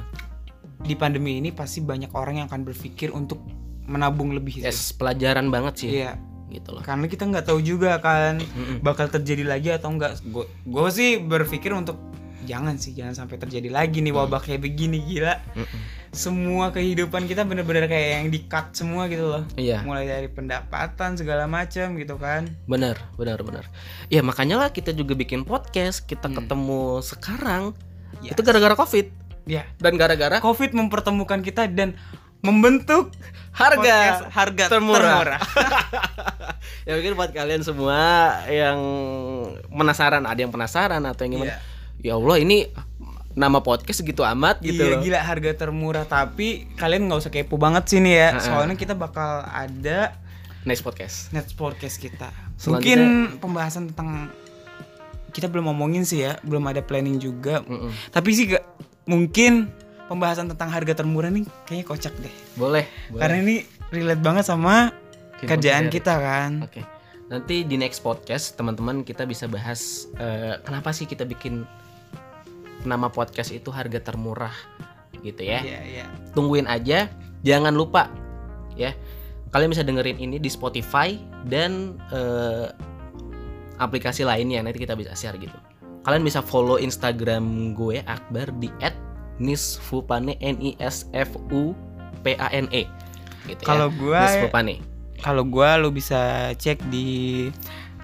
Speaker 1: Di pandemi ini pasti banyak orang yang akan berpikir untuk menabung lebih sih.
Speaker 2: yes pelajaran banget sih.
Speaker 1: Iya,
Speaker 2: gitu loh.
Speaker 1: Karena kita nggak tahu juga kan bakal terjadi lagi atau enggak. Gue sih berpikir untuk jangan sih jangan sampai terjadi lagi nih wabah kayak begini gila.
Speaker 2: Mm-mm.
Speaker 1: Semua kehidupan kita bener-bener kayak yang di cut semua gitu loh.
Speaker 2: iya
Speaker 1: Mulai dari pendapatan segala macam gitu kan.
Speaker 2: Benar, benar, benar. Ya makanya lah kita juga bikin podcast, kita
Speaker 1: Hmm.
Speaker 2: ketemu sekarang.
Speaker 1: Yes.
Speaker 2: Itu gara-gara Covid
Speaker 1: Ya,
Speaker 2: dan gara-gara
Speaker 1: Covid mempertemukan kita dan membentuk
Speaker 2: harga
Speaker 1: podcast harga
Speaker 2: termurah. (laughs) ya mungkin buat kalian semua yang penasaran, ada yang penasaran atau yang gimana.
Speaker 1: Iya.
Speaker 2: Ya Allah, ini nama podcast segitu amat gitu
Speaker 1: iya
Speaker 2: loh.
Speaker 1: gila harga termurah tapi kalian nggak usah kepo banget sini ya
Speaker 2: Ha-ha.
Speaker 1: soalnya kita bakal ada
Speaker 2: Next podcast.
Speaker 1: net podcast kita
Speaker 2: Selanjutnya-
Speaker 1: mungkin pembahasan tentang kita belum ngomongin sih ya belum ada planning juga
Speaker 2: Mm-mm.
Speaker 1: tapi sih gak, mungkin pembahasan tentang harga termurah nih kayaknya kocak deh.
Speaker 2: Boleh. boleh.
Speaker 1: Karena ini relate banget sama
Speaker 2: Bikin
Speaker 1: kerjaan kita kan.
Speaker 2: Oke. Nanti di next podcast teman-teman kita bisa bahas eh, kenapa sih kita bikin nama podcast itu harga termurah gitu ya.
Speaker 1: Iya, iya.
Speaker 2: Tungguin aja. Jangan lupa ya. Kalian bisa dengerin ini di Spotify dan eh, aplikasi lainnya nanti kita bisa share gitu. Kalian bisa follow Instagram gue Akbar di @nisfupane n i s f u p a n e gitu
Speaker 1: Kalau
Speaker 2: ya.
Speaker 1: gua
Speaker 2: Nisfupane
Speaker 1: kalau gua lu bisa cek di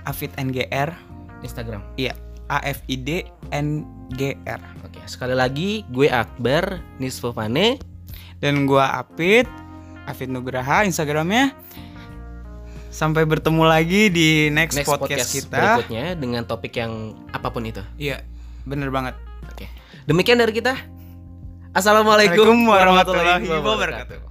Speaker 1: Afid NGR,
Speaker 2: Instagram.
Speaker 1: iya, A F I D N G R.
Speaker 2: Oke, sekali lagi gue Akbar Nisfupane.
Speaker 1: Dan gua Afid, Afid Nugraha Instagramnya. Sampai bertemu lagi di next,
Speaker 2: Next
Speaker 1: podcast,
Speaker 2: podcast,
Speaker 1: kita.
Speaker 2: berikutnya dengan topik yang apa pun itu.
Speaker 1: Iya, bener banget.
Speaker 2: Oke. Demikian dari kita.
Speaker 1: Assalamualaikum warahmatullahi wabarakatuh.